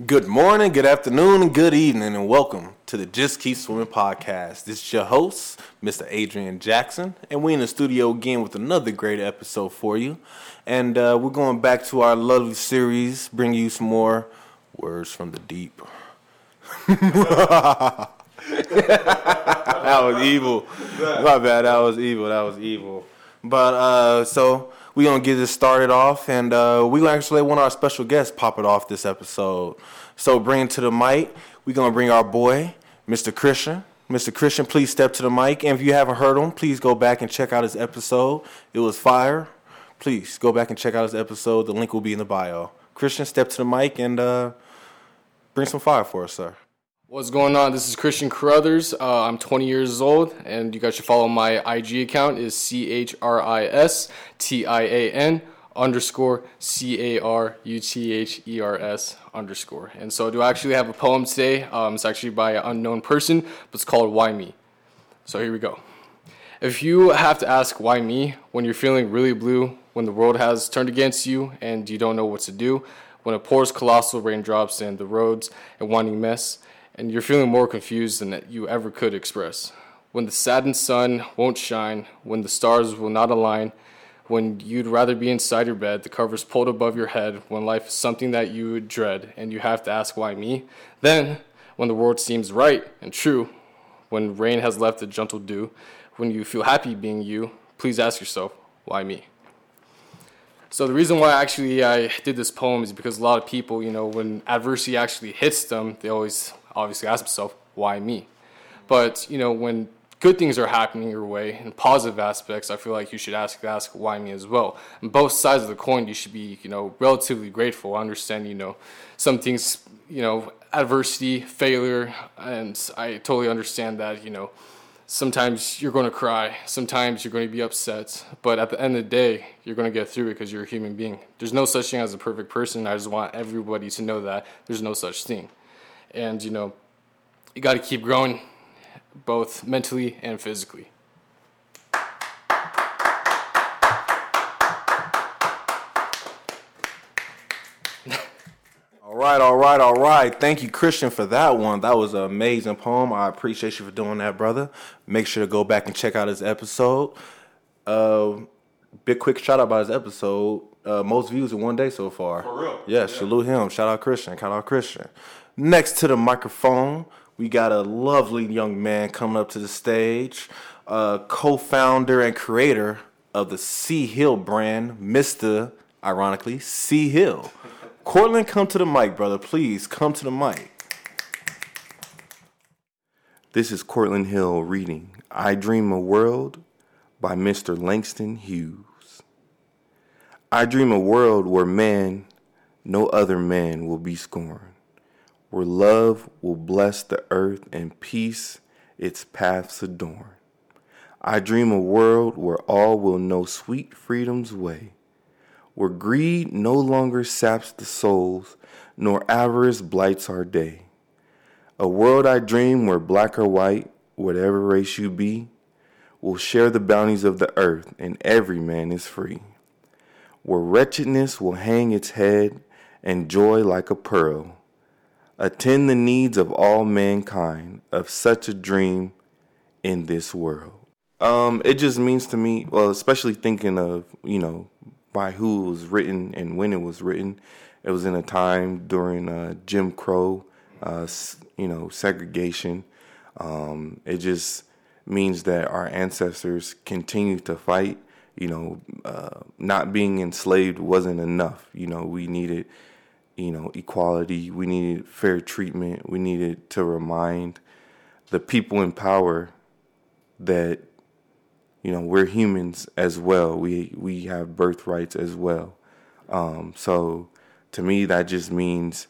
Good morning, good afternoon, and good evening, and welcome to the Just Keep Swimming podcast. This is your host, Mr. Adrian Jackson, and we're in the studio again with another great episode for you. And uh, we're going back to our lovely series, bring you some more words from the deep. that was evil. My bad. That was evil. That was evil. But uh, so we're gonna get this started off, and uh, we actually of our special guests pop it off this episode. So bring to the mic. We're gonna bring our boy, Mr. Christian. Mr. Christian, please step to the mic. And if you haven't heard him, please go back and check out his episode. It was fire. Please go back and check out his episode. The link will be in the bio. Christian, step to the mic and uh, bring some fire for us, sir. What's going on? This is Christian Caruthers. Uh, I'm 20 years old, and you guys should follow my IG account. is C H R I S T I A N underscore C A R U T H E R S underscore. And so, do I actually have a poem today. Um, it's actually by an unknown person, but it's called Why Me. So here we go. If you have to ask why me when you're feeling really blue, when the world has turned against you and you don't know what to do, when it pours colossal raindrops and the roads a winding mess and you're feeling more confused than you ever could express. When the saddened sun won't shine, when the stars will not align, when you'd rather be inside your bed, the covers pulled above your head, when life is something that you would dread and you have to ask why me, then when the world seems right and true, when rain has left a gentle dew, when you feel happy being you, please ask yourself, why me? So the reason why actually I did this poem is because a lot of people, you know, when adversity actually hits them, they always obviously ask himself, why me? But, you know, when good things are happening your way and positive aspects, I feel like you should ask ask why me as well. And both sides of the coin, you should be, you know, relatively grateful. Understand, you know, some things, you know, adversity, failure, and I totally understand that, you know, sometimes you're going to cry, sometimes you're going to be upset, but at the end of the day, you're going to get through it because you're a human being. There's no such thing as a perfect person. I just want everybody to know that there's no such thing and you know you got to keep growing both mentally and physically all right all right all right thank you christian for that one that was an amazing poem i appreciate you for doing that brother make sure to go back and check out his episode uh big quick shout out about his episode uh, most views in one day so far. For real? Yeah, yeah, salute him. Shout out Christian. Shout out Christian. Next to the microphone, we got a lovely young man coming up to the stage, uh, co-founder and creator of the C Hill brand, Mister, ironically, C Hill. Cortland, come to the mic, brother. Please come to the mic. This is Cortland Hill reading I Dream a World by Mr. Langston Hughes. I dream a world where man, no other man, will be scorned where love will bless the earth and peace its paths adorn. I dream a world where all will know sweet freedom's way, where greed no longer saps the souls, nor avarice blights our day. A world I dream where black or white, whatever race you be, will share the bounties of the earth and every man is free. Where wretchedness will hang its head and joy like a pearl attend the needs of all mankind of such a dream in this world. Um, it just means to me, well, especially thinking of, you know, by who it was written and when it was written. It was in a time during uh, Jim Crow, uh, you know, segregation. Um, it just means that our ancestors continue to fight. You know, uh, not being enslaved wasn't enough. You know, we needed you know, equality. We needed fair treatment. We needed to remind the people in power that, you know, we're humans as well. We we have birthrights as well. Um, so to me, that just means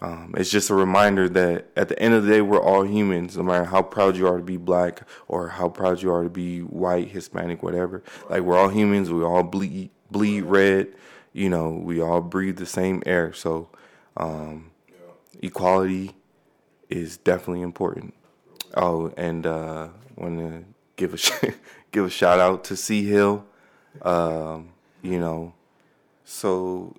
um, it's just a reminder that at the end of the day, we're all humans. No matter how proud you are to be black or how proud you are to be white, Hispanic, whatever. Like we're all humans. We all bleed bleed red you know, we all breathe the same air. So, um, yeah. equality is definitely important. Oh, and uh, want to give a sh- give a shout out to C Hill. Um, you know, so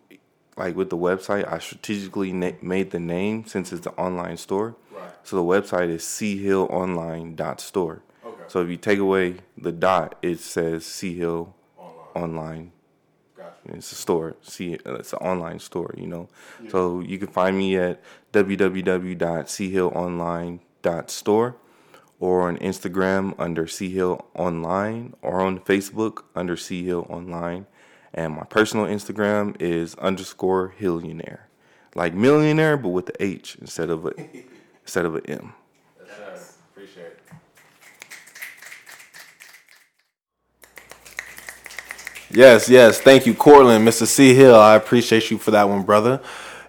like with the website, I strategically na- made the name since it's the online store. Right. So the website is chillonline.store. Okay. So if you take away the dot, it says C Hill Online. online. It's a store. See, uh, it's an online store. You know, yeah. so you can find me at www.chillonline.store or on Instagram under C Hill Online or on Facebook under C Hill Online. And my personal Instagram is underscore Hillionaire. Like millionaire, but with the H instead of a instead of an M. Yes, appreciate it. Yes, yes. Thank you, Cortland, Mr. C Hill. I appreciate you for that one, brother.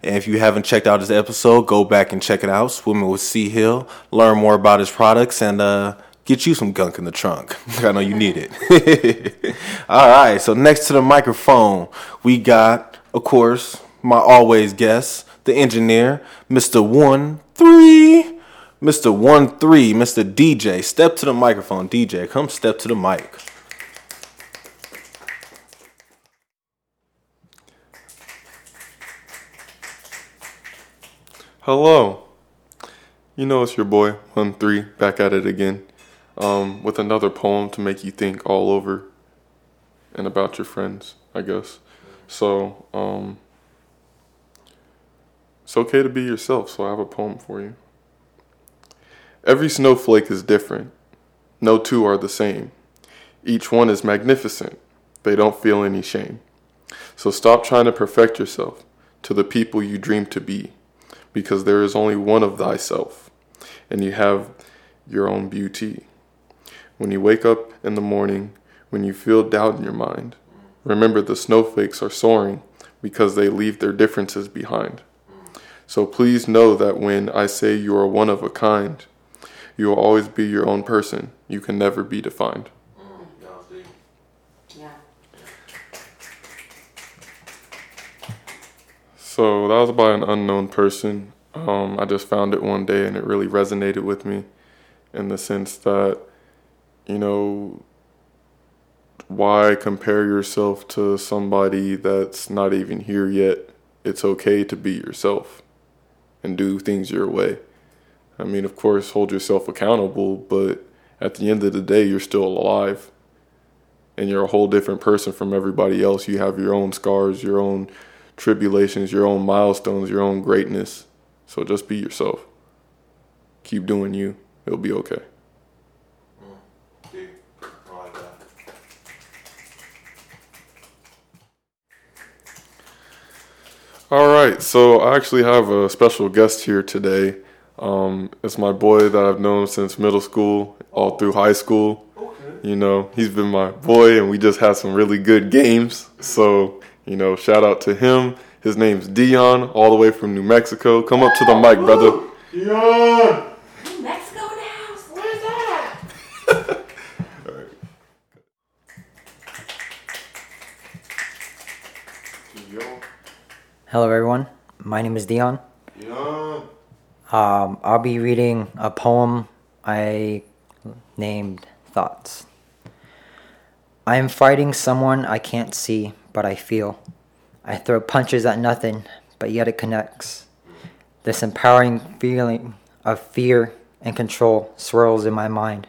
And if you haven't checked out this episode, go back and check it out. Swimming with C Hill. Learn more about his products and uh, get you some gunk in the trunk. I know you need it. All right, so next to the microphone, we got, of course, my always guest, the engineer, Mr. One Three. Mr. One Three, Mr. DJ. Step to the microphone, DJ. Come step to the mic. Hello. You know it's your boy, One Three, back at it again um, with another poem to make you think all over and about your friends, I guess. So, um, it's okay to be yourself, so I have a poem for you. Every snowflake is different. No two are the same. Each one is magnificent. They don't feel any shame. So stop trying to perfect yourself to the people you dream to be, because there is only one of thyself, and you have your own beauty. When you wake up in the morning, when you feel doubt in your mind, remember the snowflakes are soaring because they leave their differences behind. So please know that when I say you are one of a kind, you will always be your own person. You can never be defined. So that was by an unknown person. Um, I just found it one day and it really resonated with me in the sense that you know, why compare yourself to somebody that's not even here yet? It's okay to be yourself and do things your way. I mean, of course, hold yourself accountable, but at the end of the day, you're still alive and you're a whole different person from everybody else. You have your own scars, your own tribulations, your own milestones, your own greatness. So just be yourself. Keep doing you. It'll be okay. All right, so I actually have a special guest here today. Um, it's my boy that I've known since middle school, all through high school. Okay. You know, he's been my boy, and we just had some really good games. So, you know, shout out to him. His name's Dion, all the way from New Mexico. Come up to the mic, brother. Dion! New Mexico now? Where's that? all right. Hey, yo. Hello, everyone. My name is Dion. Dion. Um, I'll be reading a poem I named Thoughts. I am fighting someone I can't see, but I feel. I throw punches at nothing, but yet it connects. This empowering feeling of fear and control swirls in my mind,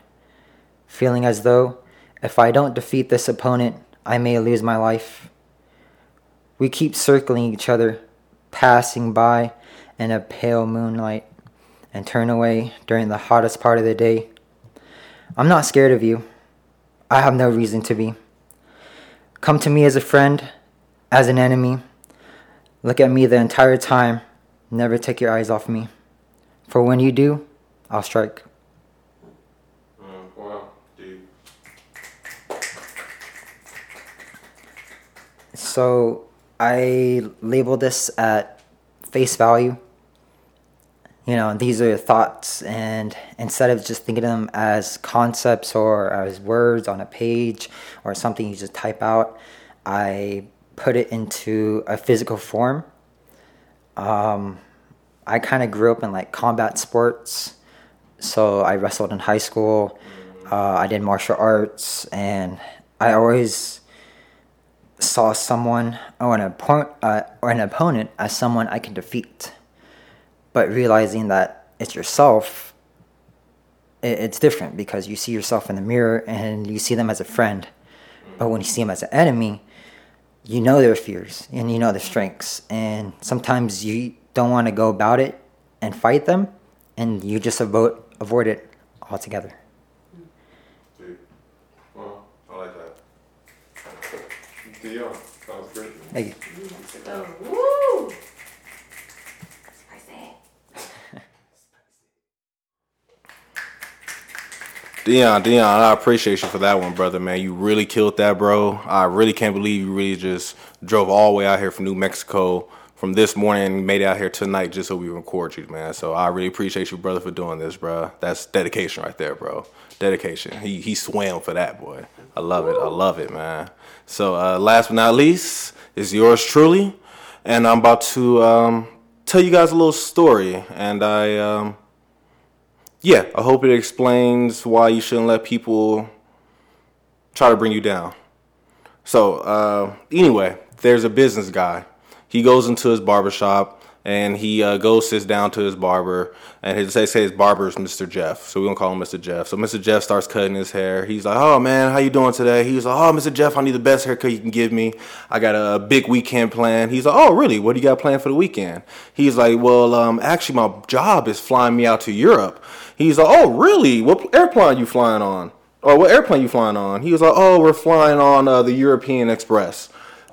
feeling as though if I don't defeat this opponent, I may lose my life. We keep circling each other, passing by in a pale moonlight, and turn away during the hottest part of the day. I'm not scared of you. I have no reason to be. Come to me as a friend, as an enemy. Look at me the entire time. Never take your eyes off me. For when you do, I'll strike. Uh, so I label this at face value. You know, these are thoughts, and instead of just thinking of them as concepts or as words on a page or something you just type out, I put it into a physical form. Um, I kind of grew up in like combat sports, so I wrestled in high school. Uh, I did martial arts, and I always saw someone or an, oppo- uh, or an opponent as someone I can defeat. But realizing that it's yourself, it, it's different because you see yourself in the mirror and you see them as a friend. But when you see them as an enemy, you know their fears and you know their strengths. And sometimes you don't want to go about it and fight them, and you just avoid, avoid it altogether. Dude. Well, I like that. Dion, that was great. Thank you. Dion, Dion, I appreciate you for that one, brother, man. You really killed that, bro. I really can't believe you really just drove all the way out here from New Mexico from this morning made it out here tonight just so we record you, man. So I really appreciate you, brother, for doing this, bro. That's dedication right there, bro. Dedication. He he swam for that, boy. I love it. I love it, man. So uh, last but not least is yours truly, and I'm about to um, tell you guys a little story, and I. Um, yeah, I hope it explains why you shouldn't let people try to bring you down. So, uh, anyway, there's a business guy. He goes into his barbershop and he uh, goes, sits down to his barber, and his, they say his barber is Mr. Jeff. So we're gonna call him Mr. Jeff. So Mr. Jeff starts cutting his hair. He's like, "Oh man, how you doing today?" He's like, "Oh, Mr. Jeff, I need the best haircut you can give me. I got a big weekend plan." He's like, "Oh, really? What do you got planned for the weekend?" He's like, "Well, um, actually, my job is flying me out to Europe." He's like, "Oh, really? What airplane you flying on?" Or what airplane you flying on? He was like, "Oh, we're flying on uh, the European Express."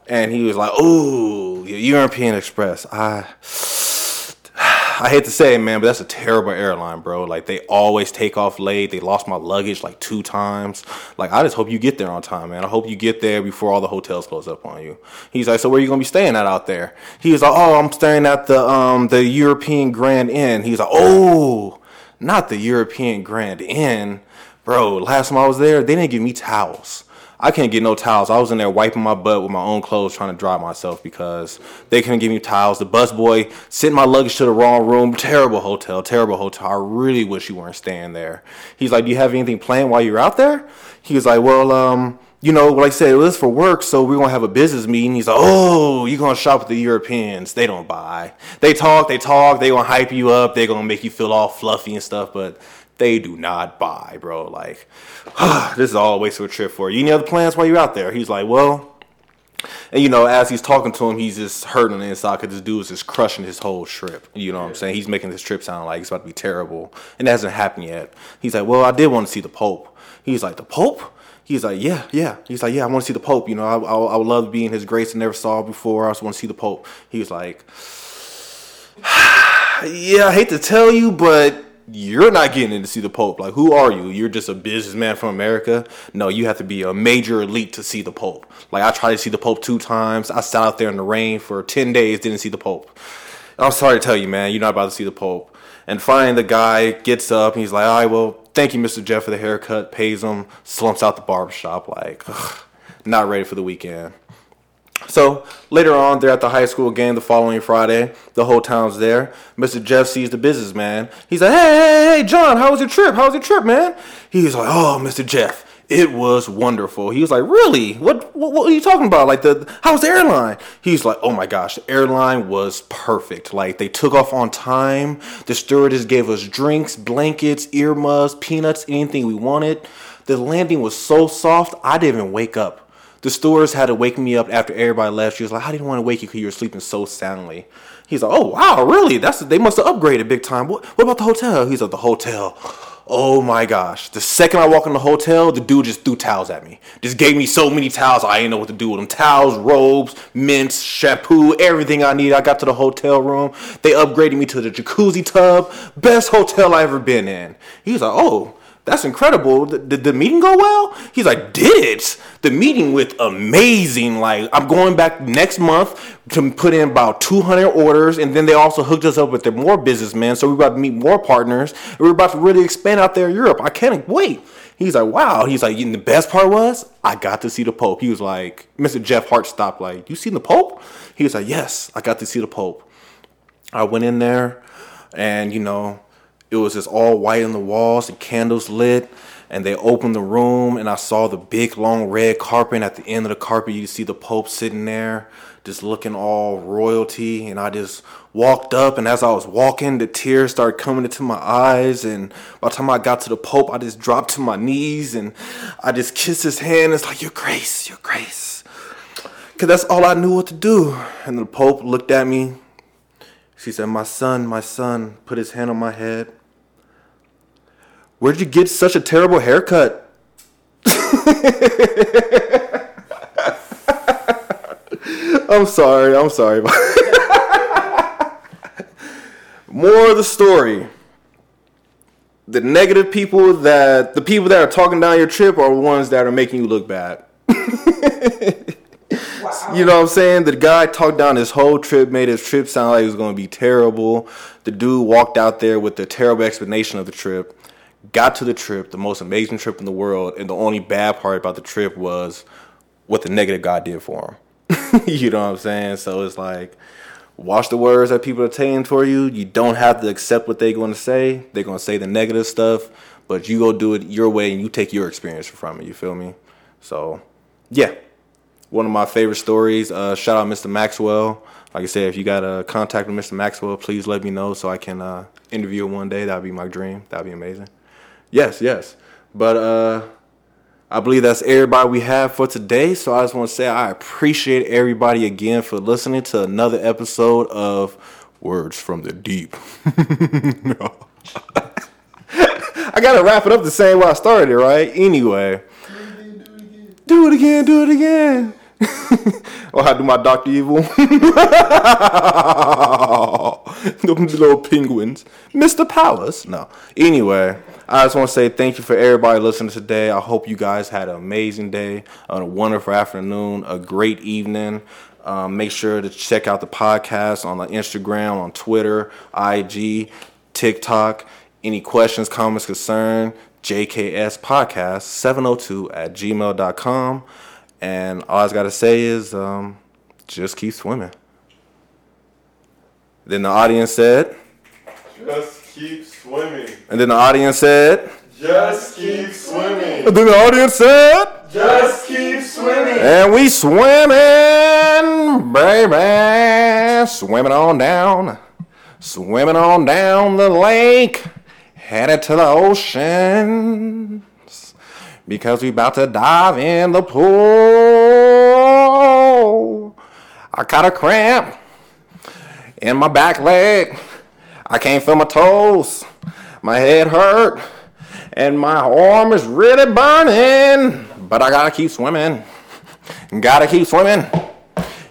And he was like, "Ooh, European Express. I I hate to say it, man, but that's a terrible airline, bro. Like they always take off late. They lost my luggage like two times. Like I just hope you get there on time, man. I hope you get there before all the hotels close up on you. He's like, so where you gonna be staying at out there? He was like, oh, I'm staying at the um the European Grand Inn. He's like, oh, not the European Grand Inn, bro. Last time I was there, they didn't give me towels. I can't get no towels. I was in there wiping my butt with my own clothes trying to dry myself because they couldn't give me towels. The busboy sent my luggage to the wrong room. Terrible hotel, terrible hotel. I really wish you weren't staying there. He's like, Do you have anything planned while you're out there? He was like, Well, um, you know, like I said, it was for work, so we're gonna have a business meeting. He's like, Oh, you're gonna shop with the Europeans. They don't buy. They talk, they talk, they gonna hype you up, they gonna make you feel all fluffy and stuff, but they do not buy, bro. Like, this is all a waste of a trip for you. Any other plans while you're out there? He's like, well, and you know, as he's talking to him, he's just hurting on the inside because this dude is just crushing his whole trip. You know what I'm saying? He's making this trip sound like it's about to be terrible, and it hasn't happened yet. He's like, well, I did want to see the Pope. He's like, the Pope? He's like, yeah, yeah. He's like, yeah, I want to see the Pope. You know, I, I, I would love to be in His grace. I never saw before. I just want to see the Pope. He was like, yeah, I hate to tell you, but you're not getting in to see the Pope. Like, who are you? You're just a businessman from America. No, you have to be a major elite to see the Pope. Like, I tried to see the Pope two times. I sat out there in the rain for 10 days, didn't see the Pope. I'm sorry to tell you, man, you're not about to see the Pope. And finally, the guy gets up and he's like, all right, well, thank you, Mr. Jeff, for the haircut, pays him, slumps out the barbershop, like, ugh, not ready for the weekend. So later on, they're at the high school game the following Friday. The whole town's there. Mr. Jeff sees the businessman. He's like, hey, hey, hey, John, how was your trip? How was your trip, man? He's like, oh, Mr. Jeff, it was wonderful. He was like, really? What, what, what are you talking about? Like, the how's the airline? He's like, oh my gosh, the airline was perfect. Like, they took off on time. The stewardess gave us drinks, blankets, earmuffs, peanuts, anything we wanted. The landing was so soft, I didn't even wake up. The stewardess had to wake me up after everybody left. She was like, I didn't want to wake you because you were sleeping so soundly. He's like, oh, wow, really? That's They must have upgraded big time. What, what about the hotel? He's like, the hotel. Oh my gosh. The second I walk in the hotel, the dude just threw towels at me. Just gave me so many towels, I didn't know what to do with them. Towels, robes, mints, shampoo, everything I need. I got to the hotel room. They upgraded me to the jacuzzi tub. Best hotel I ever been in. He was like, oh, that's incredible. Did the meeting go well? He's like, did it? The meeting went amazing. Like, I'm going back next month to put in about 200 orders, and then they also hooked us up with their more businessmen. So we're about to meet more partners, we're about to really expand out there in Europe. I can't wait. He's like, wow. He's like, and the best part was, I got to see the Pope. He was like, Mr. Jeff Hart stopped, like, you seen the Pope? He was like, yes, I got to see the Pope. I went in there, and you know, it was just all white on the walls and candles lit. And they opened the room, and I saw the big long red carpet. And at the end of the carpet, you see the Pope sitting there, just looking all royalty. And I just walked up, and as I was walking, the tears started coming into my eyes. And by the time I got to the Pope, I just dropped to my knees and I just kissed his hand. It's like, Your grace, Your grace. Because that's all I knew what to do. And the Pope looked at me. She said, My son, my son, put his hand on my head. Where'd you get such a terrible haircut? I'm sorry, I'm sorry. More of the story. The negative people that the people that are talking down your trip are the ones that are making you look bad. You know what I'm saying? The guy talked down his whole trip, made his trip sound like it was going to be terrible. The dude walked out there with the terrible explanation of the trip, got to the trip, the most amazing trip in the world, and the only bad part about the trip was what the negative guy did for him. you know what I'm saying? So it's like, watch the words that people are saying for you. You don't have to accept what they're going to say. They're going to say the negative stuff, but you go do it your way and you take your experience from it. You feel me? So, yeah one of my favorite stories. Uh, shout out Mr. Maxwell. Like I said, if you got a contact with Mr. Maxwell, please let me know so I can uh, interview him one day. That'd be my dream. That'd be amazing. Yes, yes. But uh, I believe that's everybody we have for today. So I just want to say I appreciate everybody again for listening to another episode of Words from the Deep. I gotta wrap it up the same way I started it, right? Anyway. Do it again, do it again. Do it again. Or how do my Doctor Evil? the little penguins, Mr. Palace. No. Anyway, I just want to say thank you for everybody listening today. I hope you guys had an amazing day, a wonderful afternoon, a great evening. Um, make sure to check out the podcast on the Instagram, on Twitter, IG, TikTok. Any questions, comments, concern, JKS Podcast 702 at gmail.com. And all I got to say is um, just keep swimming. Then the audience said, Just keep swimming. and then the audience said, Just keep swimming. and then the audience said, Just keep swimming. and we swimming, baby, swimming on down, swimming on down the lake, headed to the ocean because we about to dive in the pool. I got a cramp in my back leg. I can't feel my toes. My head hurt. And my arm is really burning. But I gotta keep swimming. Gotta keep swimming.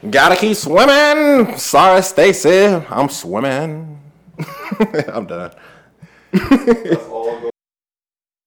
Gotta keep swimming. Sorry, Stacy. I'm swimming. I'm done.